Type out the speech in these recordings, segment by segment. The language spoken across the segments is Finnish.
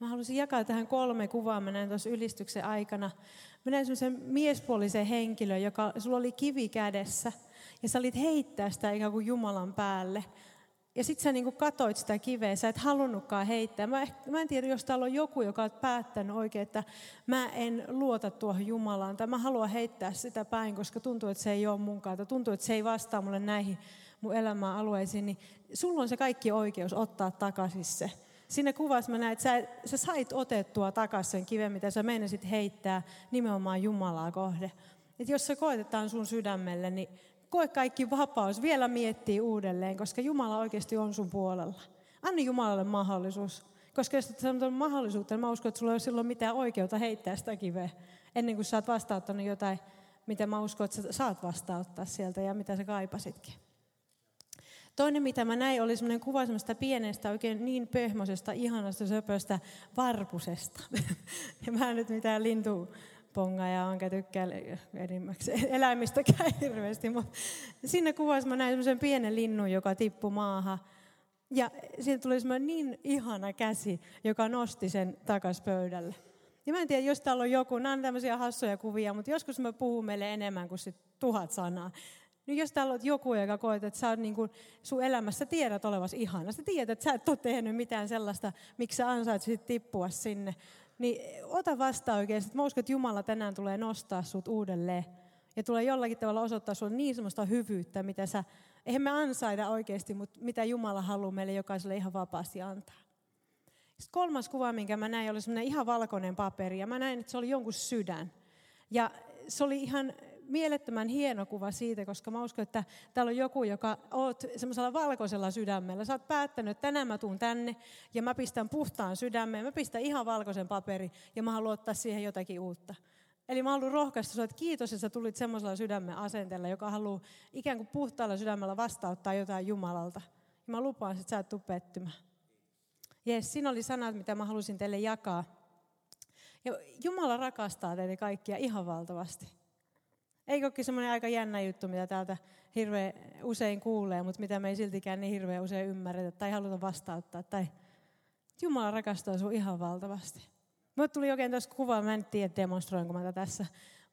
Mä halusin jakaa tähän kolme kuvaa, mä näin tuossa ylistyksen aikana. Mä näin semmoisen miespuolisen henkilön, joka, sulla oli kivi kädessä, ja sä olit heittää sitä ikään kuin Jumalan päälle. Ja sit sä niin katoit sitä kiveä, sä et halunnutkaan heittää. Mä, mä en tiedä, jos täällä on joku, joka on päättänyt oikein, että mä en luota tuohon Jumalaan, tai mä haluan heittää sitä päin, koska tuntuu, että se ei ole munkaan, tai tuntuu, että se ei vastaa mulle näihin mun elämän alueisiin, niin sulla on se kaikki oikeus ottaa takaisin se. Siinä kuvassa mä näin, että sä, sä sait otettua takaisin sen kiven, mitä sä meinasit heittää nimenomaan Jumalaa kohde. Että jos se koetetaan sun sydämelle, niin koe kaikki vapaus, vielä miettii uudelleen, koska Jumala oikeasti on sun puolella. Anna Jumalalle mahdollisuus. Koska jos et on mahdollisuutta, niin mä uskon, että sulla ei ole silloin mitään oikeutta heittää sitä kiveä, ennen kuin sä oot vastauttanut jotain, mitä mä uskon, että sä saat vastauttaa sieltä ja mitä sä kaipasitkin. Toinen, mitä mä näin, oli semmoinen kuva semmoista pienestä, oikein niin pöhmöisestä, ihanasta, söpöstä varpusesta. ja mä en nyt mitään lintu ja onkä tykkää eläimistäkään hirveästi, mutta siinä kuvassa mä näin semmoisen pienen linnun, joka tippui maahan. Ja siinä tuli semmoinen niin ihana käsi, joka nosti sen takas pöydälle. Ja mä en tiedä, jos täällä on joku, nämä on tämmöisiä hassuja kuvia, mutta joskus mä puhun meille enemmän kuin sit tuhat sanaa. Niin jos täällä on joku, joka koet, että sä oot niin kuin, sun elämässä tiedät olevas ihana, sä tiedät, että sä et ole tehnyt mitään sellaista, miksi sä ansaitsit tippua sinne, niin ota vastaan oikeasti, että mä uskon, että Jumala tänään tulee nostaa sut uudelleen. Ja tulee jollakin tavalla osoittaa sulle niin semmoista hyvyyttä, mitä sä, eihän me ansaida oikeasti, mutta mitä Jumala haluaa meille jokaiselle ihan vapaasti antaa. Sitten kolmas kuva, minkä mä näin, oli semmoinen ihan valkoinen paperi. Ja mä näin, että se oli jonkun sydän. Ja se oli ihan mielettömän hieno kuva siitä, koska mä uskon, että täällä on joku, joka oot semmoisella valkoisella sydämellä. Sä oot päättänyt, että tänään mä tuun tänne ja mä pistän puhtaan sydämeen, mä pistän ihan valkoisen paperi ja mä haluan ottaa siihen jotakin uutta. Eli mä haluan rohkaista sinua, että kiitos, että sä tulit semmoisella sydämen asenteella, joka haluaa ikään kuin puhtaalla sydämellä vastauttaa jotain Jumalalta. Ja mä lupaan, että sä et tule pettymään. Jes, siinä oli sanat, mitä mä halusin teille jakaa. Ja Jumala rakastaa teitä kaikkia ihan valtavasti. Eikö olekin semmoinen aika jännä juttu, mitä täältä hirveän usein kuulee, mutta mitä me ei siltikään niin hirveän usein ymmärretä tai haluta vastauttaa. Tai Jumala rakastaa sinua ihan valtavasti. Mulle tuli oikein tuossa kuva, mä en tiedä demonstroinko mä tässä.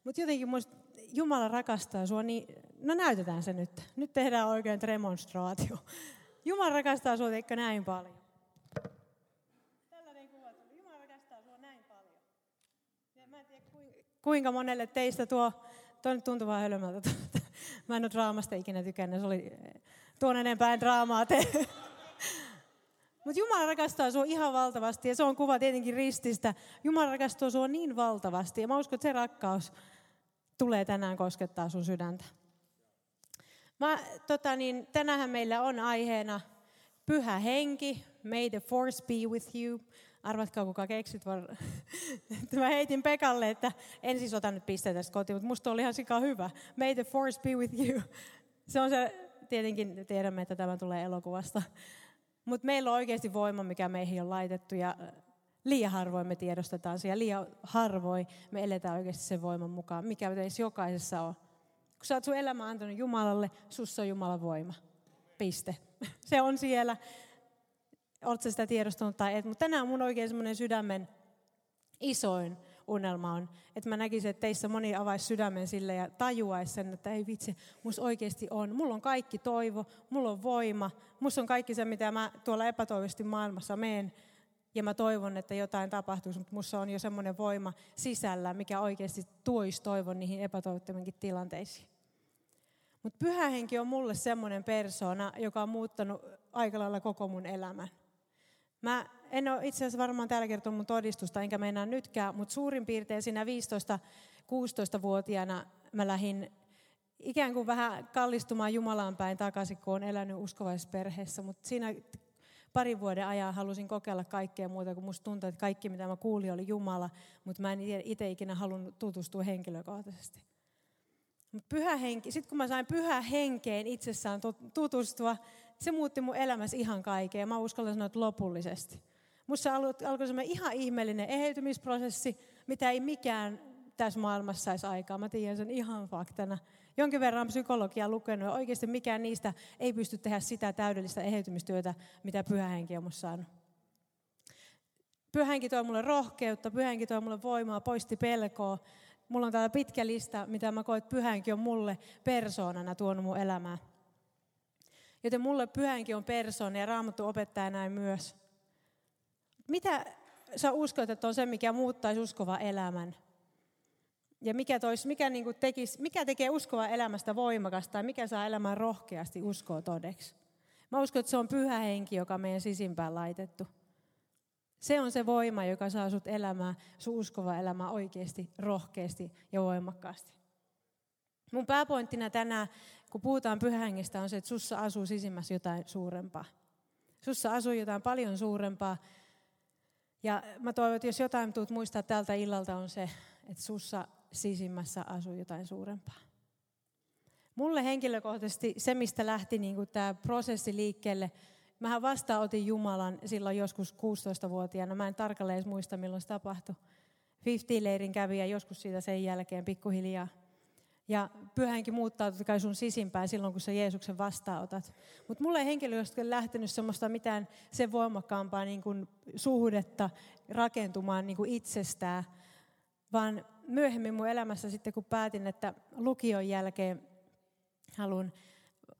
Mutta jotenkin musta Jumala rakastaa sinua, niin no näytetään se nyt. Nyt tehdään oikein demonstraatio. Jumala rakastaa sinua eikö näin paljon. Tällainen kuva. Jumala rakastaa näin kuinka monelle teistä tuo Tuo nyt tuntuu vaan hölmöltä. Mä en ole draamasta ikinä tykännyt, se oli tuon enempää draamaa te. Mutta Jumala rakastaa sinua ihan valtavasti ja se on kuva tietenkin rististä. Jumala rakastaa sinua niin valtavasti ja mä uskon, että se rakkaus tulee tänään koskettaa sun sydäntä. Mä, tota niin, tänään meillä on aiheena pyhä henki, may the force be with you. Arvatkaa, kuka keksit. Var... Mä heitin Pekalle, että en siis ota nyt pisteitä tästä kotiin, mutta musta oli ihan sika hyvä. May the force be with you. Se on se, tietenkin tiedämme, että tämä tulee elokuvasta. Mutta meillä on oikeasti voima, mikä meihin on laitettu ja liian harvoin me tiedostetaan se ja liian harvoin me eletään oikeasti sen voiman mukaan, mikä teissä jokaisessa on. Kun sä oot sun elämä antanut Jumalalle, sussa on Jumalan voima. Piste. Se on siellä. Oletko sitä tiedostanut tai et, mutta tänään mun oikein semmoinen sydämen isoin unelma on, että mä näkisin, että teissä moni avaisi sydämen sille ja tajuaisi sen, että ei vitsi, musta oikeasti on. Mulla on kaikki toivo, mulla on voima, musta on kaikki se, mitä mä tuolla epätoivoisesti maailmassa meen. Ja mä toivon, että jotain tapahtuisi, mutta musta on jo semmoinen voima sisällä, mikä oikeasti tuoisi toivon niihin epätoivottomiinkin tilanteisiin. Mutta pyhä henki on mulle semmoinen persona, joka on muuttanut aika lailla koko mun elämän. Mä en ole itse asiassa varmaan täällä kertonut mun todistusta, enkä mennä nytkään, mutta suurin piirtein siinä 15-16-vuotiaana mä lähdin ikään kuin vähän kallistumaan Jumalaan päin takaisin, kun olen elänyt uskovaisessa perheessä. Mutta siinä parin vuoden ajan halusin kokeilla kaikkea muuta, kun musta tuntui, että kaikki mitä mä kuulin oli Jumala, mutta mä en itse ikinä halunnut tutustua henkilökohtaisesti. Pyhä henki, sitten kun mä sain pyhä henkeen itsessään tutustua, se muutti mun elämässä ihan kaiken. Mä uskallan sanoa, että lopullisesti. Musta alkoi semmoinen ihan ihmeellinen eheytymisprosessi, mitä ei mikään tässä maailmassa saisi aikaa. Mä tiedän sen ihan faktana. Jonkin verran psykologiaa lukenut ja oikeasti mikään niistä ei pysty tehdä sitä täydellistä eheytymistyötä, mitä pyhä henki on saanut. Pyhänkin toi mulle rohkeutta, pyhänkin toi mulle voimaa, poisti pelkoa. Mulla on täällä pitkä lista, mitä mä koen, että pyhänkin on mulle persoonana tuonut mun elämään. Joten mulle pyhänkin on persoona ja raamattu opettaa näin myös. Mitä sä uskot, että on se, mikä muuttaisi uskova elämän? Ja mikä, tois, mikä, niin kuin tekisi, mikä tekee uskova elämästä voimakasta ja mikä saa elämään rohkeasti uskoa todeksi? Mä uskon, että se on pyhä henki, joka meidän sisimpään laitettu. Se on se voima, joka saa sut elämään, sun uskova elämä oikeasti, rohkeasti ja voimakkaasti. Mun pääpointtina tänään, kun puhutaan pyhähengestä, on se, että sussa asuu sisimmässä jotain suurempaa. Sussa asuu jotain paljon suurempaa. Ja mä toivon, että jos jotain tuut muistaa tältä illalta, on se, että sussa sisimmässä asuu jotain suurempaa. Mulle henkilökohtaisesti se, mistä lähti niin tämä prosessi liikkeelle, Mähän vastaanotin Jumalan silloin joskus 16-vuotiaana. Mä en tarkalleen edes muista, milloin se tapahtui. 50-leirin kävi ja joskus siitä sen jälkeen pikkuhiljaa. Ja pyhänkin muuttaa totta kai sun sisimpään silloin, kun sä Jeesuksen vastaanotat. Mutta mulle ei henkilökohtaisesti lähtenyt semmoista mitään sen voimakkaampaa niin kuin suhdetta rakentumaan niin kuin itsestään, vaan myöhemmin mun elämässä sitten, kun päätin, että lukion jälkeen haluan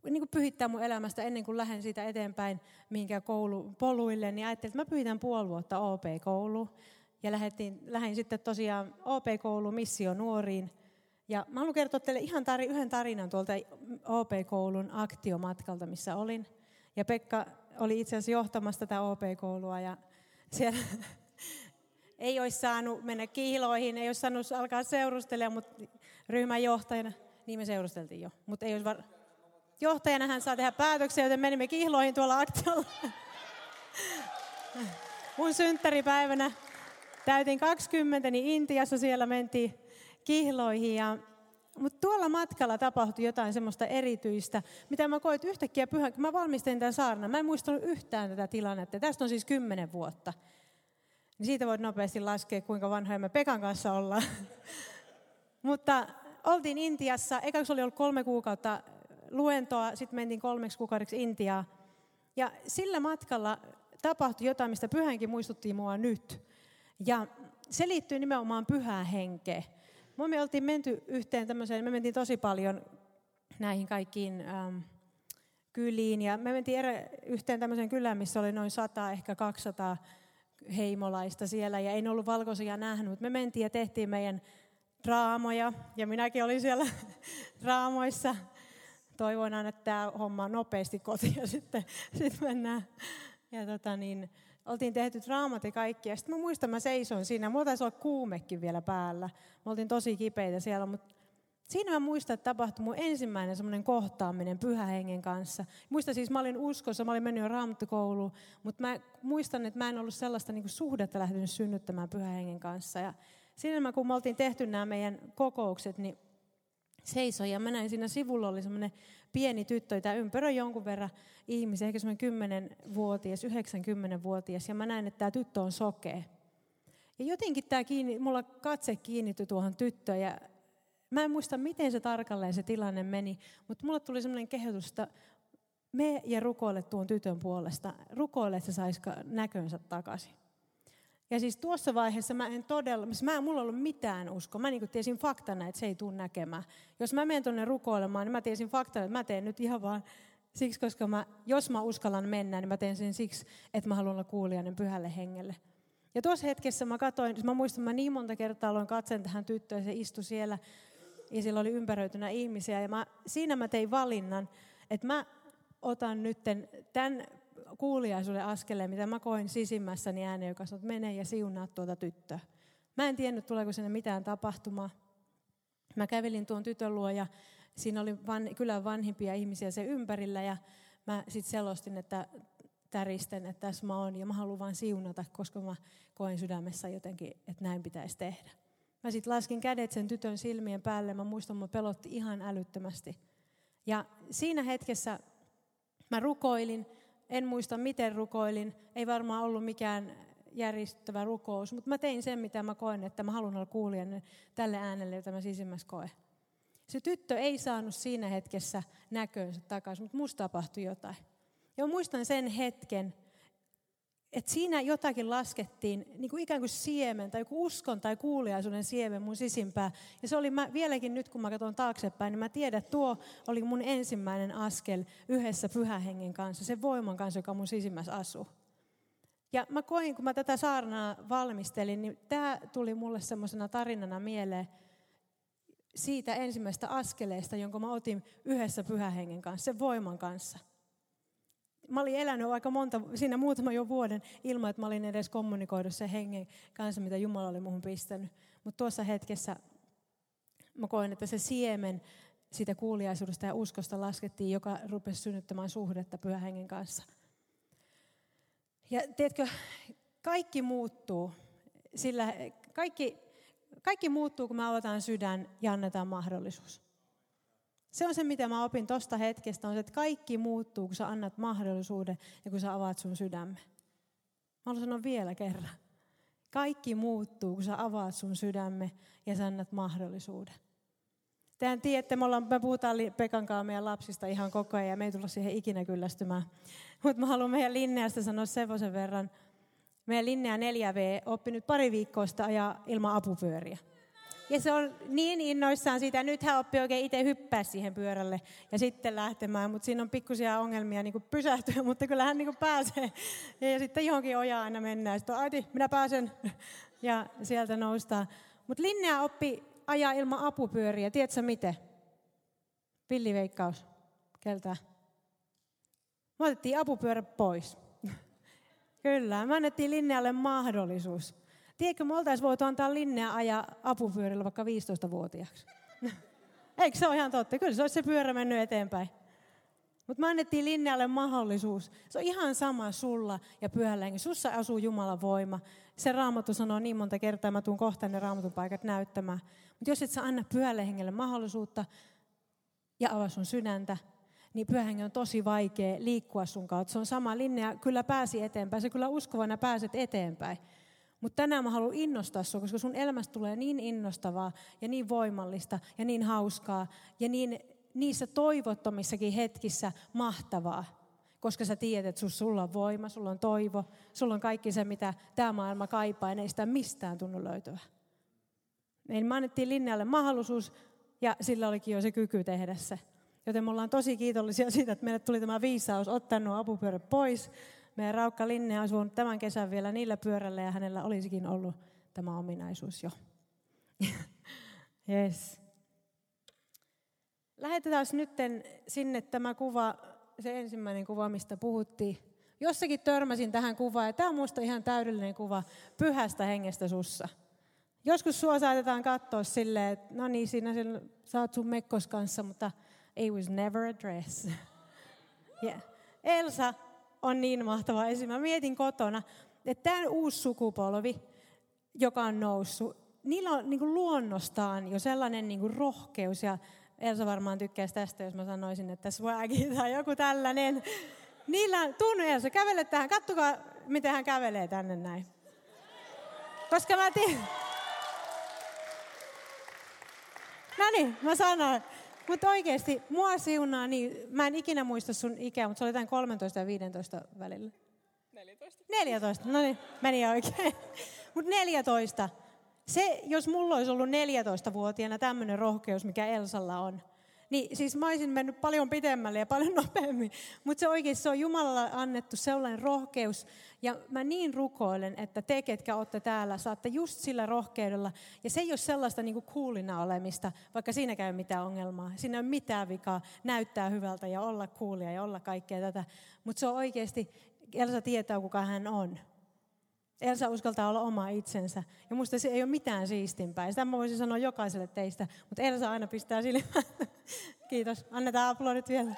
niin kuin pyhittää mun elämästä ennen kuin lähden siitä eteenpäin minkä koulu, poluille, niin ajattelin, että mä pyhitän puoli vuotta OP-kouluun. Ja lähdin, lähdin sitten tosiaan OP-kouluun missio nuoriin. Ja mä haluan kertoa teille ihan tari, yhden tarinan tuolta OP-koulun aktiomatkalta, missä olin. Ja Pekka oli itse asiassa johtamassa tätä OP-koulua ja siellä ei olisi saanut mennä kiiloihin, ei olisi saanut alkaa seurustella, mutta ryhmän johtajana, niin me seurusteltiin jo, mutta ei olisi var- johtajana hän saa tehdä päätöksiä, joten menimme kihloihin tuolla aktiolla. Mun synttäripäivänä täytin 20, niin Intiassa siellä mentiin kihloihin. Ja, mutta tuolla matkalla tapahtui jotain semmoista erityistä, mitä mä koin, yhtäkkiä pyhän, kun mä valmistelin tämän saarnan, mä en muistanut yhtään tätä tilannetta. Tästä on siis kymmenen vuotta. Niin siitä voit nopeasti laskea, kuinka vanhoja me Pekan kanssa ollaan. Mutta oltiin Intiassa, ekaksi oli ollut kolme kuukautta luentoa, sitten mentiin kolmeksi kuukaudeksi Intiaa. Ja sillä matkalla tapahtui jotain, mistä pyhänkin muistutti mua nyt. Ja se liittyy nimenomaan pyhään henkeen. Me oltiin menty yhteen tämmöiseen, me mentiin tosi paljon näihin kaikkiin ähm, kyliin. Ja me mentiin erä, yhteen tämmöiseen kylään, missä oli noin 100, ehkä 200 heimolaista siellä. Ja en ollut valkoisia nähnyt, mutta me mentiin ja tehtiin meidän raamoja. Ja minäkin olin siellä raamoissa toivon aina, että tämä homma on nopeasti kotiin ja sitten sit mennään. Ja tota niin, oltiin tehty raamat ja kaikki. Ja sitten mä muistan, mä seisoin siinä. Mulla taisi olla kuumekin vielä päällä. Me oltiin tosi kipeitä siellä, mutta siinä mä muistan, että tapahtui mun ensimmäinen semmoinen kohtaaminen pyhä hengen kanssa. Muistan siis, mä olin uskossa, mä olin mennyt jo raamattokouluun, mutta mä muistan, että mä en ollut sellaista niin suhdetta lähtenyt synnyttämään pyhä hengen kanssa. Ja siinä kun me oltiin tehty nämä meidän kokoukset, niin seisoi ja mä näin siinä sivulla oli semmoinen pieni tyttö, jota ympäröi jonkun verran ihmisiä, ehkä semmoinen 10-vuotias, 90-vuotias, ja mä näin, että tämä tyttö on sokea. Ja jotenkin tämä kiinni, mulla katse kiinnittyi tuohon tyttöön, ja mä en muista, miten se tarkalleen se tilanne meni, mutta mulla tuli semmoinen kehotus, että me ja rukoile tuon tytön puolesta, rukoile, että se saisi näkönsä takaisin. Ja siis tuossa vaiheessa mä en todella, siis mä, mulla ollut mitään uskoa. Mä niin tiesin faktana, että se ei tule näkemään. Jos mä menen tuonne rukoilemaan, niin mä tiesin faktana, että mä teen nyt ihan vaan siksi, koska mä, jos mä uskallan mennä, niin mä teen sen siksi, että mä haluan olla kuulijainen pyhälle hengelle. Ja tuossa hetkessä mä katsoin, mä muistan, mä niin monta kertaa aloin katsen tähän tyttöön, se istui siellä ja siellä oli ympäröitynä ihmisiä. Ja mä, siinä mä tein valinnan, että mä otan nyt tämän kuuliaisuuden askeleen, mitä mä koin sisimmässäni äänen, joka sanoi, että mene ja siunaa tuota tyttöä. Mä en tiennyt, tuleeko sinne mitään tapahtumaa. Mä kävelin tuon tytön luo ja siinä oli van, kylän vanhimpia ihmisiä sen ympärillä ja mä sitten selostin, että täristen, että tässä mä oon ja mä haluan vain siunata, koska mä koen sydämessä jotenkin, että näin pitäisi tehdä. Mä sitten laskin kädet sen tytön silmien päälle, mä muistan, mä pelotti ihan älyttömästi. Ja siinä hetkessä mä rukoilin, en muista, miten rukoilin. Ei varmaan ollut mikään järjestävä rukous, mutta mä tein sen, mitä mä koen, että mä haluan olla kuulijan tälle äänelle, jota mä sisimmässä koen. Se tyttö ei saanut siinä hetkessä näköönsä takaisin, mutta musta tapahtui jotain. Ja muistan sen hetken, että siinä jotakin laskettiin, niin kuin ikään kuin siemen tai joku uskon tai kuuliaisuuden siemen mun sisimpää. Ja se oli mä, vieläkin nyt, kun mä katson taaksepäin, niin mä tiedän, että tuo oli mun ensimmäinen askel yhdessä pyhähengen kanssa, sen voiman kanssa, joka mun sisimmässä asuu. Ja mä koin, kun mä tätä saarnaa valmistelin, niin tämä tuli mulle semmoisena tarinana mieleen siitä ensimmäistä askeleesta, jonka mä otin yhdessä pyhähengen kanssa, sen voiman kanssa – mä olin elänyt aika monta, siinä muutama jo vuoden ilman, että mä olin edes kommunikoinut sen hengen kanssa, mitä Jumala oli muuhun pistänyt. Mutta tuossa hetkessä mä koin, että se siemen siitä kuuliaisuudesta ja uskosta laskettiin, joka rupesi synnyttämään suhdetta pyhän hengen kanssa. Ja tiedätkö, kaikki muuttuu, sillä kaikki, kaikki muuttuu, kun me avataan sydän ja annetaan mahdollisuus. Se on se, mitä mä opin tuosta hetkestä, on se, että kaikki muuttuu, kun sä annat mahdollisuuden ja kun sä avaat sun sydämme. Mä haluan sanoa vielä kerran. Kaikki muuttuu, kun sä avaat sun sydämme ja sä annat mahdollisuuden. Tehän tiedätte, me, ollaan, me puhutaan Pekan kanssa meidän lapsista ihan koko ajan ja me ei tulla siihen ikinä kyllästymään. Mutta mä haluan meidän Linneasta sanoa sen verran. Meidän Linnea 4V oppi nyt pari viikkoa sitä ajaa ilman apupyöriä. Ja se on niin innoissaan siitä, nyt hän oppii oikein itse hyppää siihen pyörälle ja sitten lähtemään. Mutta siinä on pikkusia ongelmia niin kuin pysähtyä, mutta kyllä hän niin kuin pääsee. Ja sitten johonkin ojaan aina mennään. Sitten äiti, minä pääsen. Ja sieltä noustaan. Mutta Linnea oppi ajaa ilman apupyöriä. Tiedätkö miten? Pilliveikkaus. Keltä? Me otettiin apupyörä pois. Kyllä, me annettiin Linnealle mahdollisuus. Tiedätkö, me oltaisiin voitu antaa Linnea ajaa apupyörillä vaikka 15-vuotiaaksi. Eikö se ole ihan totta? Kyllä se olisi se pyörä mennyt eteenpäin. Mutta me annettiin Linnealle mahdollisuus. Se on ihan sama sulla ja pyhällä Sussa asuu Jumalan voima. Se raamattu sanoo niin monta kertaa, mä tuun kohta ne raamatun paikat näyttämään. Mutta jos et sä anna pyhälle hengelle mahdollisuutta ja avaa sun sydäntä, niin pyhähengen on tosi vaikea liikkua sun kautta. Se on sama Linnea, kyllä pääsi eteenpäin. Se kyllä uskovana pääset eteenpäin. Mutta tänään mä haluan innostaa sinua, koska sun elämästä tulee niin innostavaa ja niin voimallista ja niin hauskaa ja niin niissä toivottomissakin hetkissä mahtavaa. Koska sä tiedät, että sulla on voima, sulla on toivo, sulla on kaikki se, mitä tämä maailma kaipaa, ja ei sitä mistään tunnu löytyä. Meillä me annettiin Linnealle mahdollisuus, ja sillä olikin jo se kyky tehdä se. Joten me ollaan tosi kiitollisia siitä, että meille tuli tämä viisaus ottaa nuo apupyörät pois, meidän Raukka Linne on asunut tämän kesän vielä niillä pyörällä ja hänellä olisikin ollut tämä ominaisuus jo. yes. Lähetetään nyt sinne tämä kuva, se ensimmäinen kuva, mistä puhuttiin. Jossakin törmäsin tähän kuvaan, ja tämä on minusta ihan täydellinen kuva pyhästä hengestä sussa. Joskus sua saatetaan katsoa silleen, että no niin, siinä sä oot sun mekkos kanssa, mutta it was never a dress. Yeah. Elsa on niin mahtava esim. Mä mietin kotona, että tämä uusi sukupolvi, joka on noussut, niillä on niin luonnostaan jo sellainen niin rohkeus ja Elsa varmaan tykkäisi tästä, jos mä sanoisin, että swagi tai joku tällainen. Niillä, tunnu Elsa, kävele tähän, kattokaa miten hän kävelee tänne näin. Koska mä tiedän. No niin, mä sanoin, mutta oikeasti, mua siunaa niin, mä en ikinä muista sun ikää, mutta se oli jotain 13 ja 15 välillä. 14. 14, no niin, meni oikein. Mutta 14. Se, jos mulla olisi ollut 14-vuotiaana tämmöinen rohkeus, mikä Elsalla on, niin siis mä olisin mennyt paljon pitemmälle ja paljon nopeammin. Mutta se oikeasti se on Jumalalla annettu sellainen rohkeus. Ja mä niin rukoilen, että te, ketkä olette täällä, saatte just sillä rohkeudella. Ja se ei ole sellaista niin kuulina olemista, vaikka siinä käy mitään ongelmaa. Siinä ei ole mitään vikaa näyttää hyvältä ja olla kuulia ja olla kaikkea tätä. Mutta se on oikeasti, Elsa tietää, kuka hän on. Elsa uskaltaa olla oma itsensä. Ja musta se ei ole mitään siistimpää. Sitä mä voisin sanoa jokaiselle teistä. Mutta Elsa aina pistää silmään. Kiitos. Annetaan aplodit vielä.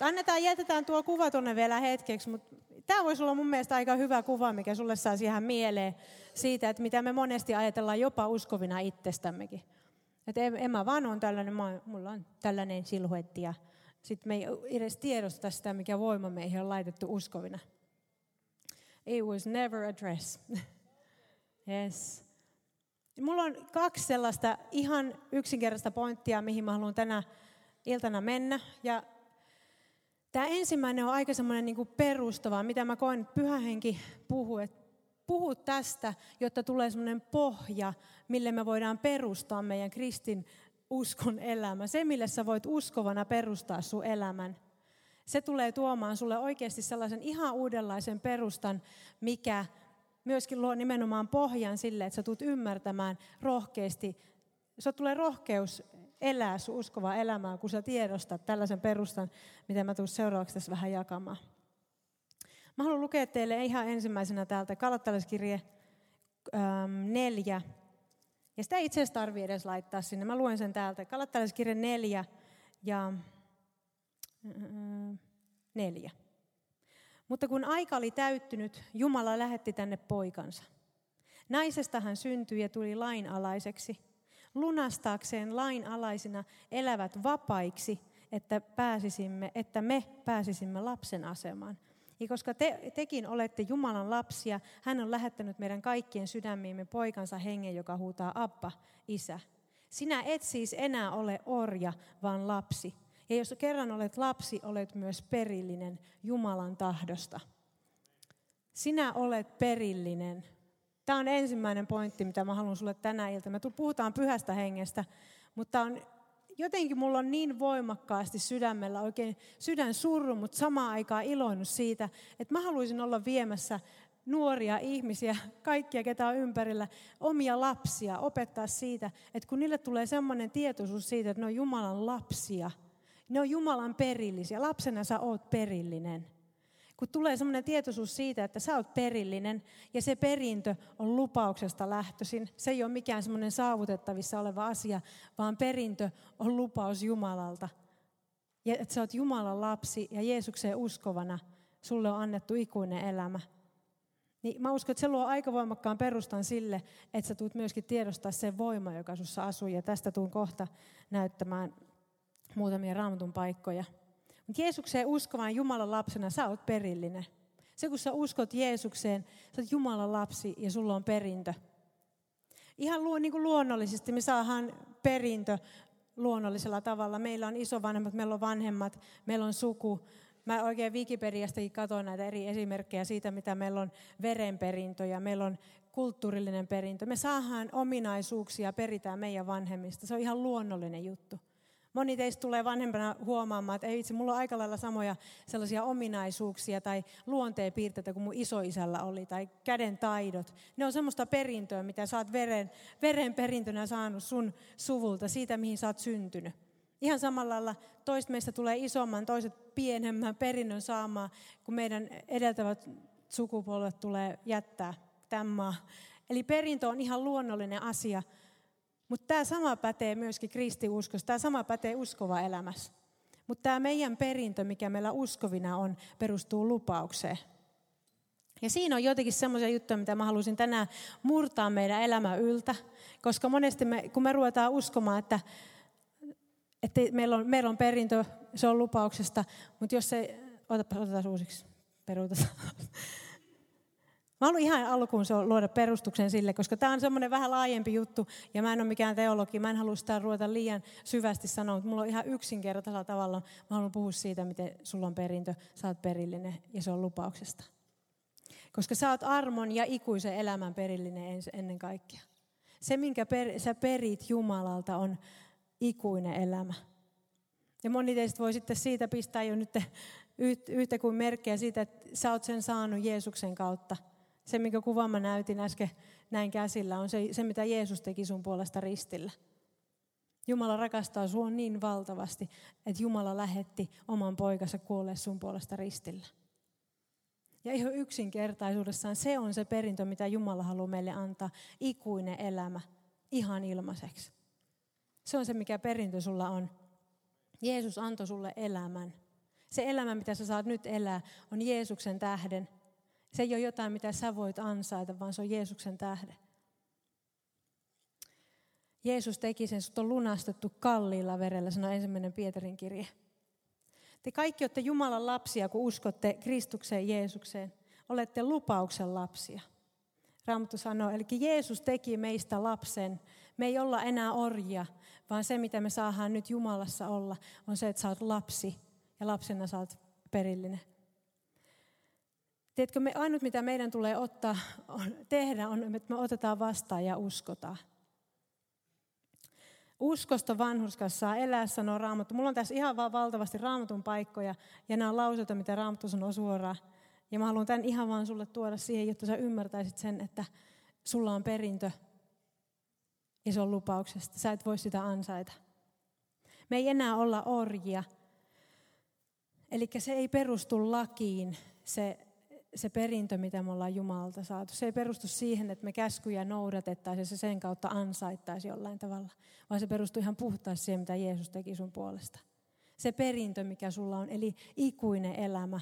Annetaan, jätetään tuo kuva tuonne vielä hetkeksi, mutta tämä voisi olla mun mielestä aika hyvä kuva, mikä sulle saa siihen mieleen siitä, että mitä me monesti ajatellaan jopa uskovina itsestämmekin. Että Emma vaan on tällainen, mulla on tällainen silhuetti ja sitten me ei edes tiedosta sitä, mikä voima meihin on laitettu uskovina. It was never a dress. yes. Mulla on kaksi sellaista ihan yksinkertaista pointtia, mihin mä haluan tänä iltana mennä. Ja Tämä ensimmäinen on aika semmoinen niin perustava, mitä mä koen, että pyhä henki puhuu, että puhu tästä, jotta tulee semmoinen pohja, mille me voidaan perustaa meidän kristin uskon elämä. Se, mille sä voit uskovana perustaa sun elämän. Se tulee tuomaan sulle oikeasti sellaisen ihan uudenlaisen perustan, mikä myöskin luo nimenomaan pohjan sille, että sä tulet ymmärtämään rohkeasti. Se tulee rohkeus elää sun uskovaa elämää, kun sä tiedostat tällaisen perustan, mitä mä tulen seuraavaksi tässä vähän jakamaan. Mä haluan lukea teille ihan ensimmäisenä täältä Kalattalaiskirje ähm, neljä. Ja sitä itse asiassa tarvii edes laittaa sinne. Mä luen sen täältä. Kalattalaiskirje neljä ja äh, neljä. Mutta kun aika oli täyttynyt, Jumala lähetti tänne poikansa. Naisesta hän syntyi ja tuli lainalaiseksi, lunastaakseen lainalaisina elävät vapaiksi, että, pääsisimme, että me pääsisimme lapsen asemaan. Ja koska te, tekin olette Jumalan lapsia, hän on lähettänyt meidän kaikkien sydämiimme poikansa hengen, joka huutaa Abba, isä. Sinä et siis enää ole orja, vaan lapsi. Ja jos kerran olet lapsi, olet myös perillinen Jumalan tahdosta. Sinä olet perillinen. Tämä on ensimmäinen pointti, mitä mä haluan sulle tänä iltana. Me puhutaan pyhästä hengestä, mutta on, jotenkin mulla on niin voimakkaasti sydämellä oikein sydän surru, mutta samaan aikaan iloinut siitä, että mä haluaisin olla viemässä nuoria ihmisiä, kaikkia, ketä on ympärillä, omia lapsia, opettaa siitä, että kun niille tulee semmoinen tietoisuus siitä, että ne on Jumalan lapsia – ne on Jumalan perillisiä. Lapsena sä oot perillinen. Kun tulee semmoinen tietoisuus siitä, että sä oot perillinen ja se perintö on lupauksesta lähtöisin. Se ei ole mikään semmoinen saavutettavissa oleva asia, vaan perintö on lupaus Jumalalta. Ja että sä oot Jumalan lapsi ja Jeesukseen uskovana sulle on annettu ikuinen elämä. Niin mä uskon, että se luo aika voimakkaan perustan sille, että sä tulet myöskin tiedostaa sen voima, joka sussa asuu. Ja tästä tuun kohta näyttämään muutamia raamatun paikkoja. Mutta Jeesukseen uskovan Jumalan lapsena sä oot perillinen. Se kun sä uskot Jeesukseen, sä oot Jumalan lapsi ja sulla on perintö. Ihan luo, niin kuin luonnollisesti me saadaan perintö luonnollisella tavalla. Meillä on isovanhemmat, meillä on vanhemmat, meillä on suku. Mä oikein Wikipediastakin katsoin näitä eri esimerkkejä siitä, mitä meillä on verenperintö ja meillä on kulttuurillinen perintö. Me saadaan ominaisuuksia, peritään meidän vanhemmista. Se on ihan luonnollinen juttu. Moni teistä tulee vanhempana huomaamaan, että ei itse, mulla on aika lailla samoja sellaisia ominaisuuksia tai luonteenpiirteitä kuin mun isoisällä oli, tai käden taidot. Ne on semmoista perintöä, mitä sä oot veren, veren perintönä saanut sun suvulta, siitä mihin sä oot syntynyt. Ihan samalla lailla toista meistä tulee isomman, toiset pienemmän perinnön saamaan, kun meidän edeltävät sukupolvet tulee jättää tämän maa. Eli perintö on ihan luonnollinen asia, mutta tämä sama pätee myöskin kristiuskossa, tämä sama pätee uskova elämässä. Mutta tämä meidän perintö, mikä meillä uskovina on, perustuu lupaukseen. Ja siinä on jotenkin semmoisia juttuja, mitä mä haluaisin tänään murtaa meidän elämä yltä. Koska monesti me, kun me ruvetaan uskomaan, että, että meillä, on, meillä on perintö, se on lupauksesta, mutta jos se, otetaan uusiksi, peruutetaan. Mä haluan ihan alkuun luoda perustuksen sille, koska tämä on semmoinen vähän laajempi juttu, ja mä en ole mikään teologi, mä en halua sitä ruveta liian syvästi sanoa, mutta mulla on ihan yksinkertaisella tavalla, mä haluan puhua siitä, miten sulla on perintö, sä oot perillinen, ja se on lupauksesta. Koska sä oot armon ja ikuisen elämän perillinen ennen kaikkea. Se, minkä per, sä perit Jumalalta, on ikuinen elämä. Ja moni teistä voi sitten siitä pistää jo nyt yhtä kuin merkkejä siitä, että sä oot sen saanut Jeesuksen kautta – se, minkä kuvan mä näytin äsken näin käsillä, on se, se, mitä Jeesus teki sun puolesta ristillä. Jumala rakastaa sinua niin valtavasti, että Jumala lähetti oman poikansa kuolleen sun puolesta ristillä. Ja ihan yksinkertaisuudessaan se on se perintö, mitä Jumala haluaa meille antaa. Ikuinen elämä, ihan ilmaiseksi. Se on se, mikä perintö sulla on. Jeesus antoi sulle elämän. Se elämä, mitä sä saat nyt elää, on Jeesuksen tähden – se ei ole jotain, mitä sä voit ansaita, vaan se on Jeesuksen tähde. Jeesus teki sen, sut on lunastettu kalliilla verellä, sanoo ensimmäinen Pietarin kirje. Te kaikki olette Jumalan lapsia, kun uskotte Kristukseen Jeesukseen. Olette lupauksen lapsia. Raamattu sanoo, eli Jeesus teki meistä lapsen. Me ei olla enää orjia, vaan se, mitä me saadaan nyt Jumalassa olla, on se, että sä oot lapsi ja lapsena sä oot perillinen. Tiedätkö, me, ainut mitä meidän tulee ottaa, on, tehdä, on, että me otetaan vastaan ja uskotaan. Uskosta vanhurskas saa elää, sanoo Raamattu. Mulla on tässä ihan vaan valtavasti Raamatun paikkoja ja nämä lauseita, mitä Raamattu sanoo suoraan. Ja mä haluan tämän ihan vaan sulle tuoda siihen, jotta sä ymmärtäisit sen, että sulla on perintö ja se on lupauksesta. Sä et voi sitä ansaita. Me ei enää olla orjia. Eli se ei perustu lakiin, se, se perintö, mitä me ollaan Jumalalta saatu. Se ei perustu siihen, että me käskyjä noudatettaisiin ja se sen kautta ansaittaisi jollain tavalla. Vaan se perustuu ihan puhtaasti siihen, mitä Jeesus teki sun puolesta. Se perintö, mikä sulla on, eli ikuinen elämä,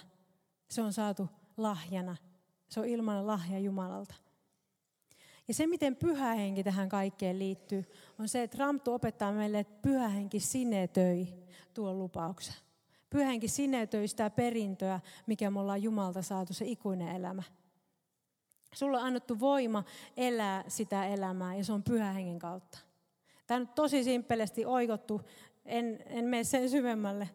se on saatu lahjana. Se on ilmainen lahja Jumalalta. Ja se, miten pyhä henki tähän kaikkeen liittyy, on se, että Ramtu opettaa meille, että pyhä henki sinetöi tuon lupauksen. Pyhä henki sinetöi sitä perintöä, mikä me ollaan Jumalta saatu, se ikuinen elämä. Sulla on annettu voima elää sitä elämää ja se on pyhä hengen kautta. Tämä on tosi simppelesti oikottu, en, en mene sen syvemmälle.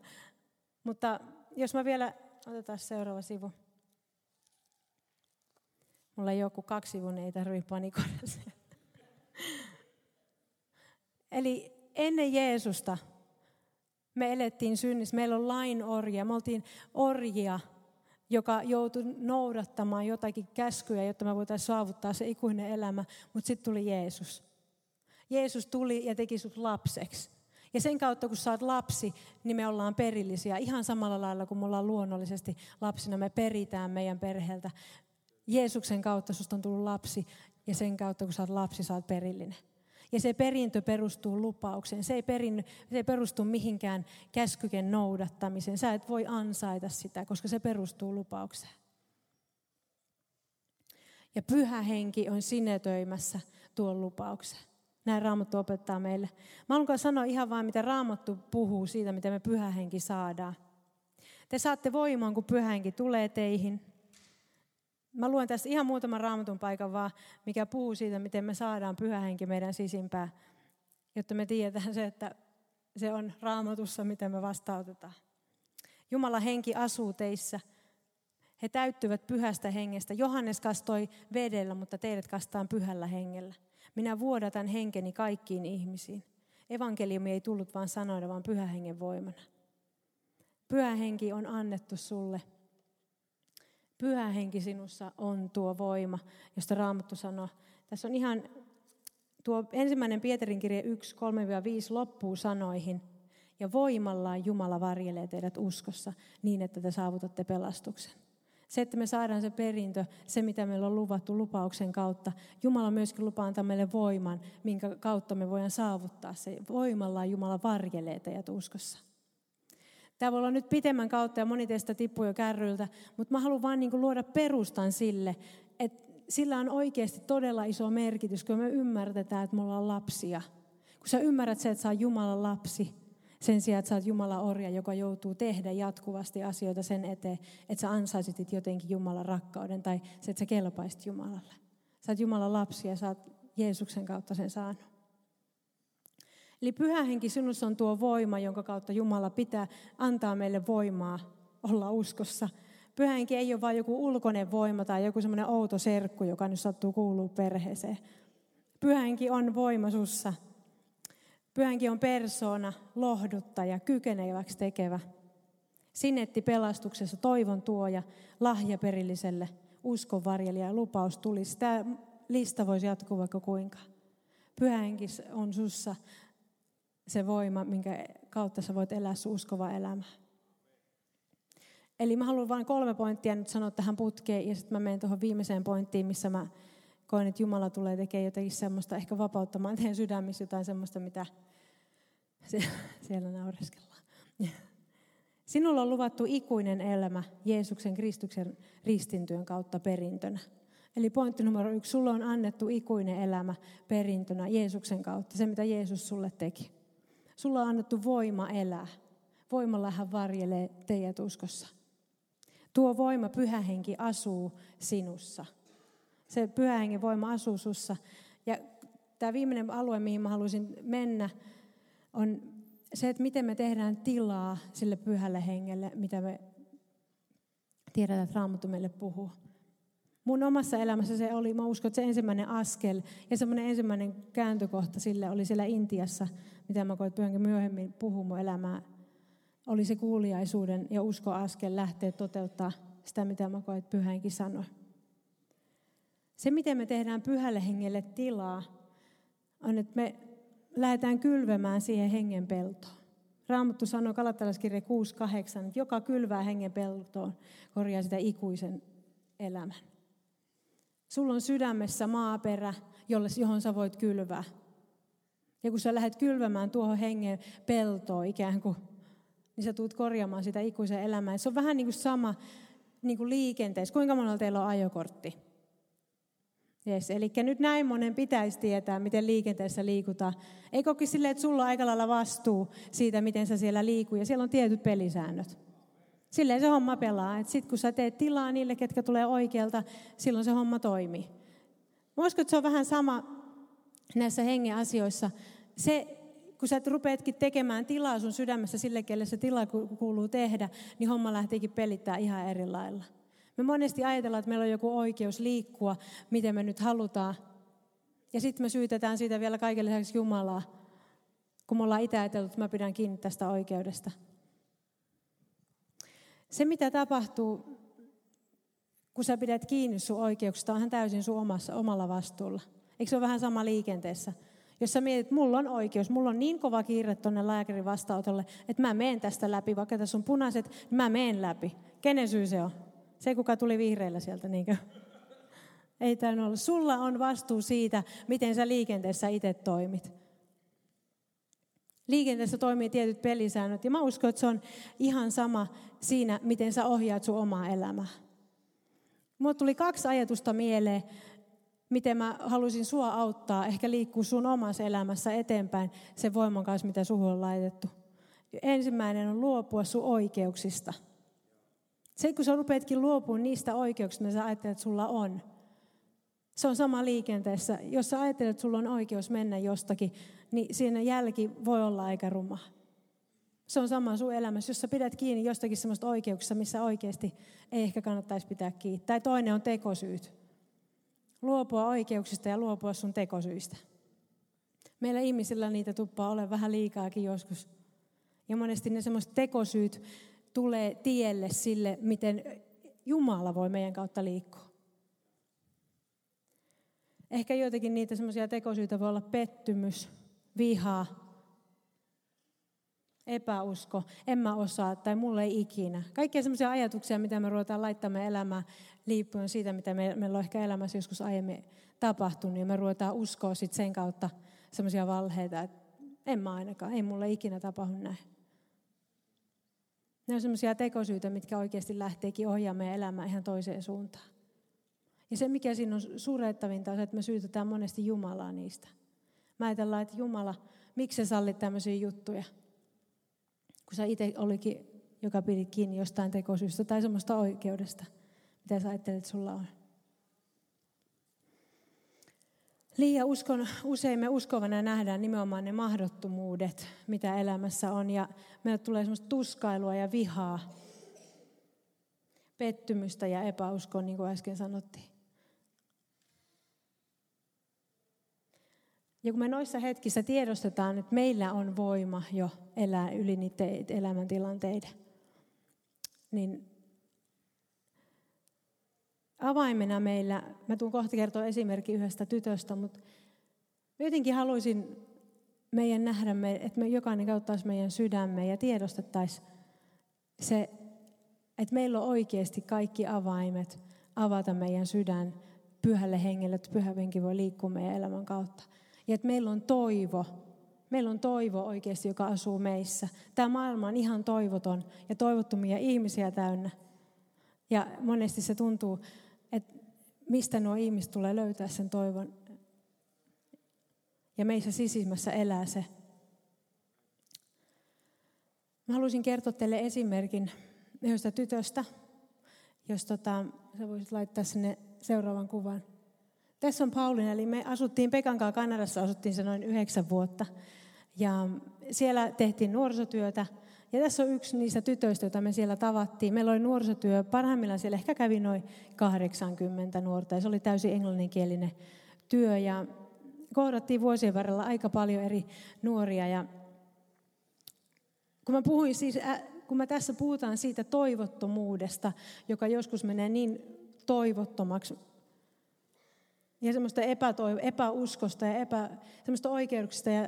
Mutta jos mä vielä, otetaan seuraava sivu. Mulla ei joku kaksi sivun, ei tarvitse panikoida Eli ennen Jeesusta me elettiin synnissä. Meillä on lain orja. Me oltiin orjia, joka joutui noudattamaan jotakin käskyjä, jotta me voitaisiin saavuttaa se ikuinen elämä. Mutta sitten tuli Jeesus. Jeesus tuli ja teki sut lapseksi. Ja sen kautta, kun saat lapsi, niin me ollaan perillisiä. Ihan samalla lailla kuin me ollaan luonnollisesti lapsina. Me peritään meidän perheeltä Jeesuksen kautta susta on tullut lapsi ja sen kautta kun oot lapsi, oot perillinen. Ja se perintö perustuu lupaukseen. Se ei, perin, se ei perustu mihinkään käskyken noudattamiseen. Sä et voi ansaita sitä, koska se perustuu lupaukseen. Ja pyhä henki on sinetöimässä tuon lupauksen. Näin Raamattu opettaa meille. Mä haluan sanoa ihan vain, mitä Raamattu puhuu siitä, miten me pyhä henki saadaan. Te saatte voimaan, kun pyhä henki tulee teihin – Mä luen tässä ihan muutaman raamatun paikan vaan, mikä puhuu siitä, miten me saadaan pyhä henki meidän sisimpään, jotta me tiedetään se, että se on raamatussa, miten me vastautetaan. Jumala henki asuu teissä. He täyttyvät pyhästä hengestä. Johannes kastoi vedellä, mutta teidät kastaan pyhällä hengellä. Minä vuodatan henkeni kaikkiin ihmisiin. Evankeliumi ei tullut vain sanoina, vaan pyhä hengen voimana. Pyhä henki on annettu sulle Pyhä henki sinussa on tuo voima, josta Raamattu sanoo. Tässä on ihan tuo ensimmäinen Pietarin kirje 1, 3-5 loppuu sanoihin. Ja voimallaan Jumala varjelee teidät uskossa niin, että te saavutatte pelastuksen. Se, että me saadaan se perintö, se mitä meillä on luvattu lupauksen kautta. Jumala myöskin lupaa antaa meille voiman, minkä kautta me voidaan saavuttaa se. Voimallaan Jumala varjelee teidät uskossa. Tämä voi olla nyt pitemmän kautta ja moni teistä tippuu jo kärryiltä, mutta mä haluan vain niin luoda perustan sille, että sillä on oikeasti todella iso merkitys, kun me ymmärretään, että me ollaan lapsia. Kun sä ymmärrät se, että sä oot Jumalan lapsi, sen sijaan, että sä oot Jumalan orja, joka joutuu tehdä jatkuvasti asioita sen eteen, että sä ansaisit jotenkin Jumalan rakkauden tai se, että sä kelpaisit Jumalalle. Sä oot Jumalan lapsi ja sä oot Jeesuksen kautta sen saanut. Eli pyhä henki sinussa on tuo voima, jonka kautta Jumala pitää antaa meille voimaa olla uskossa. Pyhä henki ei ole vain joku ulkoinen voima tai joku semmoinen outo serkku, joka nyt sattuu kuuluu perheeseen. Pyhä henki on voima sussa. Pyhä henki on persoona, lohduttaja, kykeneväksi tekevä. Sinetti pelastuksessa, toivon tuoja, lahja perilliselle, uskon varjelija ja lupaus tulisi. Tämä lista voisi jatkua vaikka kuinka. Pyhä henki on sussa se voima, minkä kautta sä voit elää sun uskova elämä. Eli mä haluan vain kolme pointtia nyt sanoa tähän putkeen ja sitten mä menen tuohon viimeiseen pointtiin, missä mä koen, että Jumala tulee tekemään jotakin semmoista, ehkä vapauttamaan teidän sydämissä jotain semmoista, mitä siellä naureskellaan. Sinulla on luvattu ikuinen elämä Jeesuksen Kristuksen ristintyön kautta perintönä. Eli pointti numero yksi, sulla on annettu ikuinen elämä perintönä Jeesuksen kautta, se mitä Jeesus sulle teki. Sulla on annettu voima elää. Voimalla hän varjelee teidät uskossa. Tuo voima, pyhä henki, asuu sinussa. Se pyhä hengen voima asuu sussa. Ja tämä viimeinen alue, mihin mä haluaisin mennä, on se, että miten me tehdään tilaa sille pyhälle hengelle, mitä me tiedetään, että Raamattu meille puhuu. Mun omassa elämässä se oli, mä uskon, että se ensimmäinen askel ja semmoinen ensimmäinen kääntökohta sille oli siellä Intiassa, mitä mä koit pyhänkin myöhemmin puhua mun elämää, oli se kuuliaisuuden ja uskoaskel lähteä toteuttaa sitä, mitä mä koin, pyhänkin sanoi. Se, miten me tehdään pyhälle hengelle tilaa, on, että me lähdetään kylvämään siihen hengen peltoon. Raamattu sanoo Kalattalaiskirja 6.8, että joka kylvää hengen peltoon korjaa sitä ikuisen elämän. Sulla on sydämessä maaperä, jolle, johon sä voit kylvää. Ja kun sä lähdet kylvämään tuohon hengen peltoon ikään kuin, niin sä tulet korjaamaan sitä ikuisen elämää. Se on vähän niin kuin sama niin kuin liikenteessä. Kuinka monella teillä on ajokortti? Yes, eli nyt näin monen pitäisi tietää, miten liikenteessä liikutaan. Ei koki silleen, että sulla on aika lailla vastuu siitä, miten sä siellä liikuu, ja siellä on tietyt pelisäännöt. Silleen se homma pelaa. Sitten kun sä teet tilaa niille, ketkä tulee oikealta, silloin se homma toimii. Uskon, että se on vähän sama näissä hengen asioissa. Se, kun sä rupeatkin tekemään tilaa sun sydämessä sille, kelle se tila kuuluu tehdä, niin homma lähtiikin pelittää ihan eri lailla. Me monesti ajatellaan, että meillä on joku oikeus liikkua, miten me nyt halutaan. Ja sitten me syytetään siitä vielä kaiken lisäksi Jumalaa, kun me ollaan itse että mä pidän kiinni tästä oikeudesta. Se, mitä tapahtuu, kun sä pidät kiinni sun oikeuksista, onhan täysin sun omassa, omalla vastuulla. Eikö se ole vähän sama liikenteessä? Jos sä mietit, että mulla on oikeus, mulla on niin kova kiire tuonne lääkärin vastaanotolle, että mä menen tästä läpi, vaikka tässä on punaiset, niin mä menen läpi. Kenen syy se on? Se, kuka tuli vihreillä sieltä, niinkö? Ei tämä olla. Sulla on vastuu siitä, miten sä liikenteessä itse toimit. Liikenteessä toimii tietyt pelisäännöt ja mä uskon, että se on ihan sama siinä, miten sä ohjaat sun omaa elämää. Mulle tuli kaksi ajatusta mieleen, miten mä haluaisin sua auttaa, ehkä liikkua sun omassa elämässä eteenpäin sen voiman kanssa, mitä suhun on laitettu. Ensimmäinen on luopua sun oikeuksista. Se, kun sä rupeatkin luopumaan niistä oikeuksista, mitä sä ajattelet, että sulla on. Se on sama liikenteessä. Jos sä ajattelet, että sulla on oikeus mennä jostakin, niin siinä jälki voi olla aika ruma. Se on sama sun elämässä, jos sä pidät kiinni jostakin semmoista oikeuksista, missä oikeasti ei ehkä kannattaisi pitää kiinni. Tai toinen on tekosyyt. Luopua oikeuksista ja luopua sun tekosyistä. Meillä ihmisillä niitä tuppaa ole vähän liikaakin joskus. Ja monesti ne semmoiset tekosyyt tulee tielle sille, miten Jumala voi meidän kautta liikkua. Ehkä joitakin niitä semmoisia tekosyitä voi olla pettymys, viha, epäusko, en mä osaa tai mulle ei ikinä. Kaikkia semmoisia ajatuksia, mitä me ruvetaan laittamaan elämään liippuen siitä, mitä me, meillä on ehkä elämässä joskus aiemmin tapahtunut, ja me ruvetaan uskoa sit sen kautta semmoisia valheita, että en mä ainakaan, ei mulle ikinä tapahdu näin. Ne on semmoisia tekosyitä, mitkä oikeasti lähteekin ohjaamaan meidän elämää ihan toiseen suuntaan. Ja se, mikä siinä on surettavinta, on se, että me syytetään monesti Jumalaa niistä. Mä ajatellaan, että Jumala, miksi sä sallit tämmöisiä juttuja? Kun sä itse olikin, joka pidi kiinni jostain tekosyystä tai semmoista oikeudesta, mitä sä ajattelet, että sulla on. Liian uskon, usein me uskovana nähdään nimenomaan ne mahdottomuudet, mitä elämässä on. Ja meille tulee semmoista tuskailua ja vihaa, pettymystä ja epäuskoa, niin kuin äsken sanottiin. Ja kun me noissa hetkissä tiedostetaan, että meillä on voima jo elää yli niiden elämäntilanteiden, niin avaimena meillä, mä tuun kohta kertoa esimerkki yhdestä tytöstä, mutta jotenkin haluaisin meidän nähdä, että me jokainen kauttaisi meidän sydämme ja tiedostettaisiin se, että meillä on oikeasti kaikki avaimet avata meidän sydän pyhälle hengelle, että pyhä henki voi liikkua meidän elämän kautta. Ja että meillä on toivo. Meillä on toivo oikeasti, joka asuu meissä. Tämä maailma on ihan toivoton ja toivottomia ihmisiä täynnä. Ja monesti se tuntuu, että mistä nuo ihmiset tulee löytää sen toivon. Ja meissä sisimmässä elää se. Mä haluaisin kertoa teille esimerkin yhdestä tytöstä, jos tota, sä voisit laittaa sinne seuraavan kuvan. Tässä on Paulina, eli me asuttiin Pekan kanssa Kanadassa, asuttiin se noin yhdeksän vuotta. Ja siellä tehtiin nuorisotyötä Ja tässä on yksi niistä tytöistä, joita me siellä tavattiin. Meillä oli nuorisotyö, parhaimmillaan siellä ehkä kävi noin 80 nuorta ja se oli täysin englanninkielinen työ. Ja kohdattiin vuosien varrella aika paljon eri nuoria. Ja kun mä puhuin siis, kun mä tässä puhutaan siitä toivottomuudesta, joka joskus menee niin toivottomaksi, ja semmoista epätoivo, epäuskosta ja epä, semmoista oikeuksista ja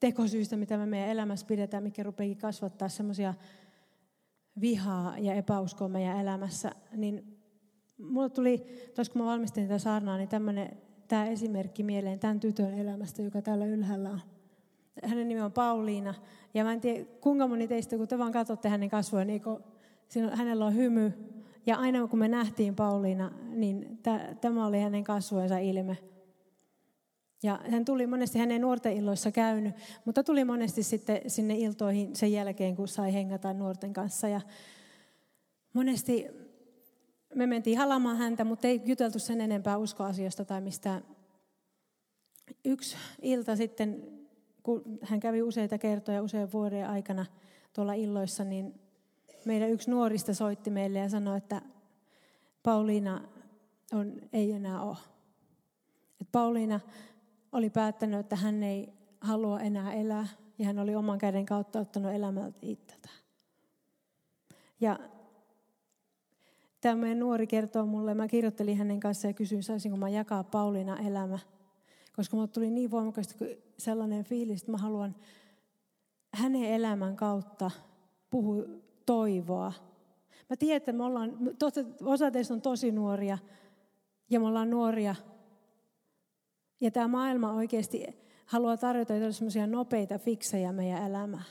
tekosyistä, mitä me meidän elämässä pidetään, mikä rupeakin kasvattaa semmoisia vihaa ja epäuskoa meidän elämässä, niin mulle tuli, tos kun mä valmistin tätä saarnaa, niin tämmöinen, tämä esimerkki mieleen tämän tytön elämästä, joka täällä ylhäällä on. Hänen nimi on Pauliina. Ja mä en tiedä, kuinka moni teistä, kun te vaan katsotte hänen kasvoja, niin kun, siinä, hänellä on hymy. Ja aina kun me nähtiin Pauliina, niin tämä oli hänen kasvojensa ilme. Ja hän tuli monesti hänen nuorten illoissa käynyt, mutta tuli monesti sitten sinne iltoihin sen jälkeen, kun sai hengata nuorten kanssa. Ja monesti me mentiin halamaan häntä, mutta ei juteltu sen enempää uskoasioista tai mistään. Yksi ilta sitten, kun hän kävi useita kertoja usean vuoden aikana tuolla illoissa, niin meidän yksi nuorista soitti meille ja sanoi, että Pauliina on, ei enää ole. Et Pauliina oli päättänyt, että hän ei halua enää elää ja hän oli oman käden kautta ottanut elämältä itseltä. Ja tämä meidän nuori kertoo mulle, mä kirjoittelin hänen kanssaan ja kysyin, saisinko mä jakaa Pauliina elämä. Koska mulle tuli niin voimakkaasti sellainen fiilis, että mä haluan hänen elämän kautta puhua toivoa. Mä tiedän, että me ollaan, osa teistä on tosi nuoria ja me ollaan nuoria ja tämä maailma oikeasti haluaa tarjota sellaisia nopeita fiksejä meidän elämään.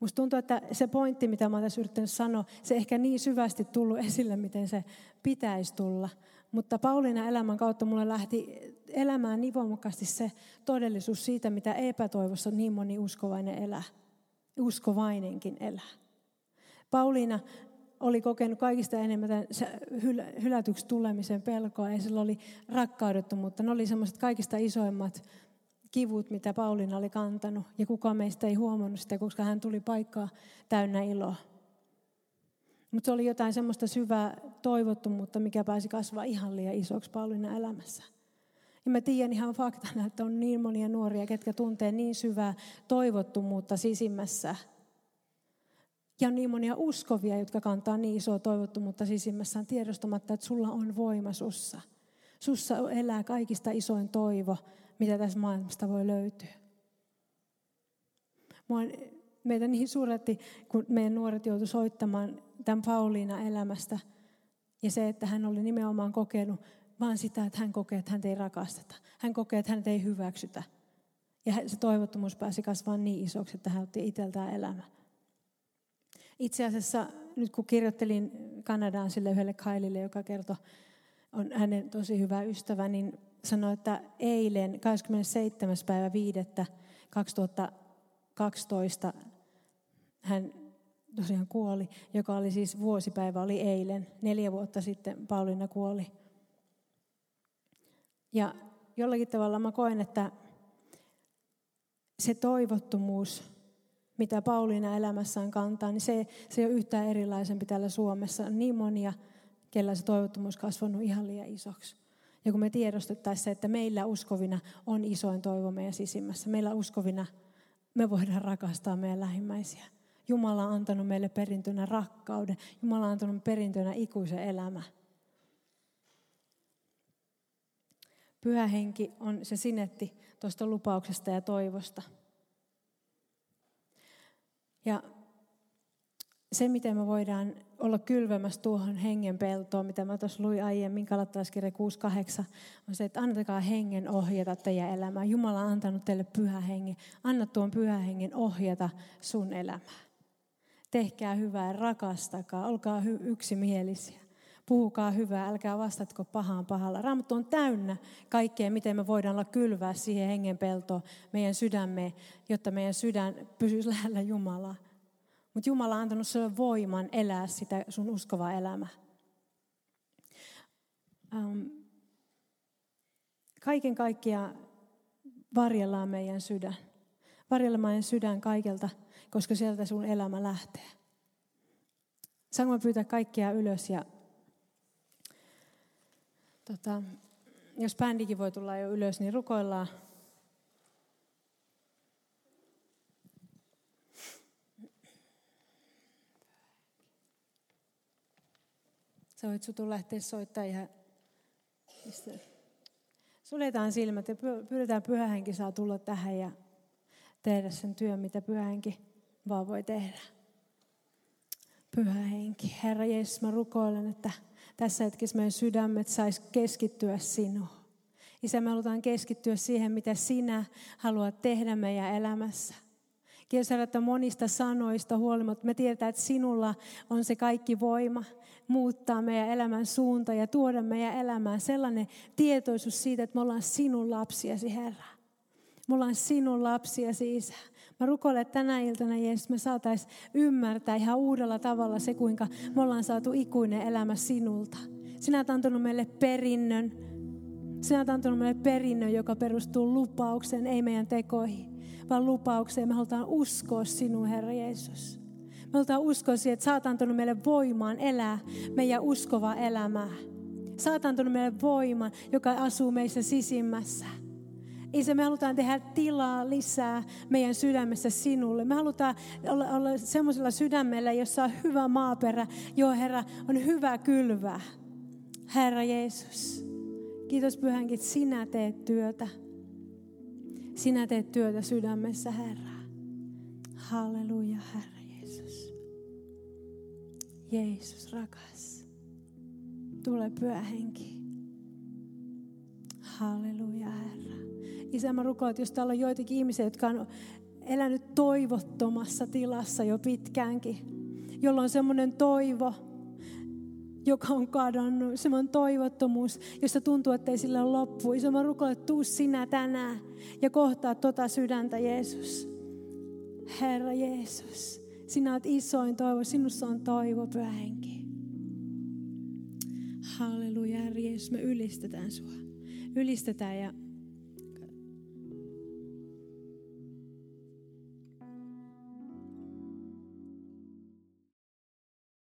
Musta tuntuu, että se pointti, mitä mä tässä yrittänyt sanoa, se ehkä niin syvästi tullut esille, miten se pitäisi tulla. Mutta Pauliina elämän kautta mulle lähti elämään niin voimakkaasti se todellisuus siitä, mitä epätoivossa niin moni uskovainen elää. Uskovainenkin elää. Pauliina oli kokenut kaikista enemmän hylätyksi tulemisen pelkoa ja sillä oli rakkaudettomuutta. Ne oli semmoiset kaikista isoimmat kivut, mitä Pauliina oli kantanut. Ja kukaan meistä ei huomannut sitä, koska hän tuli paikkaa täynnä iloa. Mutta se oli jotain semmoista syvää toivottomuutta, mikä pääsi kasvaa ihan liian isoksi Pauliina elämässä. Ja mä tiedän ihan faktana, että on niin monia nuoria, ketkä tuntee niin syvää toivottomuutta sisimmässä – ja on niin monia uskovia, jotka kantaa niin isoa toivottomuutta sisimmässään tiedostamatta, että sulla on voima sussa. Sussa elää kaikista isoin toivo, mitä tässä maailmasta voi löytyä. Mua meitä niin suuretti, kun meidän nuoret joutuivat soittamaan tämän Pauliina elämästä. Ja se, että hän oli nimenomaan kokenut vaan sitä, että hän kokee, että hän ei rakasteta. Hän kokee, että hän ei hyväksytä. Ja se toivottomuus pääsi kasvamaan niin isoksi, että hän otti itseltään elämä. Itse asiassa nyt kun kirjoittelin Kanadaan sille yhdelle Kailille, joka kertoi, on hänen tosi hyvä ystävä, niin sanoi, että eilen 27. päivä 5. 2012 hän tosiaan kuoli, joka oli siis vuosipäivä, oli eilen. Neljä vuotta sitten Pauliina kuoli. Ja jollakin tavalla mä koen, että se toivottomuus mitä Pauliina elämässään kantaa, niin se, se ei ole yhtään erilaisempi täällä Suomessa. On niin monia, kellä se toivottomuus kasvanut ihan liian isoksi. Ja kun me tiedostettaisiin se, että meillä uskovina on isoin toivo meidän sisimmässä. Meillä uskovina me voidaan rakastaa meidän lähimmäisiä. Jumala on antanut meille perintönä rakkauden. Jumala on antanut perintönä ikuisen elämä. Pyhä henki on se sinetti tuosta lupauksesta ja toivosta. Ja se, miten me voidaan olla kylvämässä tuohon hengen peltoon, mitä mä tuossa luin aiemmin, Kalattalaiskirja 6.8, on se, että antakaa hengen ohjata teidän elämää. Jumala on antanut teille pyhä hengen. Anna tuon pyhä hengen ohjata sun elämää. Tehkää hyvää, rakastakaa, olkaa yksimielisiä. Puhukaa hyvää, älkää vastatko pahaan pahalla. Raamattu on täynnä kaikkea, miten me voidaan olla kylvää siihen hengenpeltoon meidän sydämeen, jotta meidän sydän pysyisi lähellä Jumalaa. Mutta Jumala on antanut sinulle voiman elää sitä sun uskovaa elämää. Um, kaiken kaikkiaan varjellaan meidän sydän. Varjellaan meidän sydän kaikelta, koska sieltä sun elämä lähtee. Saanko pyytää kaikkia ylös ja tota, jos bändikin voi tulla jo ylös, niin rukoillaan. Sä voit sutun lähteä soittaa ihan... Suljetaan silmät ja pyydetään pyhähenki saa tulla tähän ja tehdä sen työn, mitä pyhähenki vaan voi tehdä. Pyhä henki. Herra Jeesus, mä rukoilen, että tässä hetkessä meidän sydämet sais keskittyä sinuun. Isä, me halutaan keskittyä siihen, mitä sinä haluat tehdä meidän elämässä. Kiitos että monista sanoista huolimatta me tiedetään, että sinulla on se kaikki voima muuttaa meidän elämän suunta ja tuoda meidän elämään sellainen tietoisuus siitä, että me ollaan sinun lapsiasi, Herra. Me ollaan sinun lapsiasi, Isä. Mä rukoilen, että tänä iltana, Jeesus, me saataisiin ymmärtää ihan uudella tavalla se, kuinka me ollaan saatu ikuinen elämä sinulta. Sinä olet antanut meille perinnön. Sinä olet antanut meille perinnön, joka perustuu lupaukseen, ei meidän tekoihin, vaan lupaukseen. Me halutaan uskoa sinun, Herra Jeesus. Me halutaan uskoa siihen, että sä oot antanut meille voimaan elää meidän uskovaa elämää. Sä oot antanut meille voiman, joka asuu meissä sisimmässä. Isä, me halutaan tehdä tilaa lisää meidän sydämessä sinulle. Me halutaan olla, olla semmoisella sydämellä, jossa on hyvä maaperä. Joo, Herra, on hyvä kylvää. Herra Jeesus, kiitos pyhänkin, että sinä teet työtä. Sinä teet työtä sydämessä, Herra. Halleluja, Herra Jeesus. Jeesus, rakas. Tule pyhä henki. Halleluja, Herra. Isä, mä rukoilen, että jos täällä on joitakin ihmisiä, jotka on elänyt toivottomassa tilassa jo pitkäänkin, jolloin on semmoinen toivo, joka on kadonnut, semmoinen toivottomuus, josta tuntuu, että ei sillä ole loppu. Isä, mä rukoilen, että tuu sinä tänään ja kohtaa tota sydäntä, Jeesus. Herra Jeesus, sinä olet isoin toivo, sinussa on toivo, pyhä. Halleluja, Jeesus, me ylistetään sua. Ylistetään ja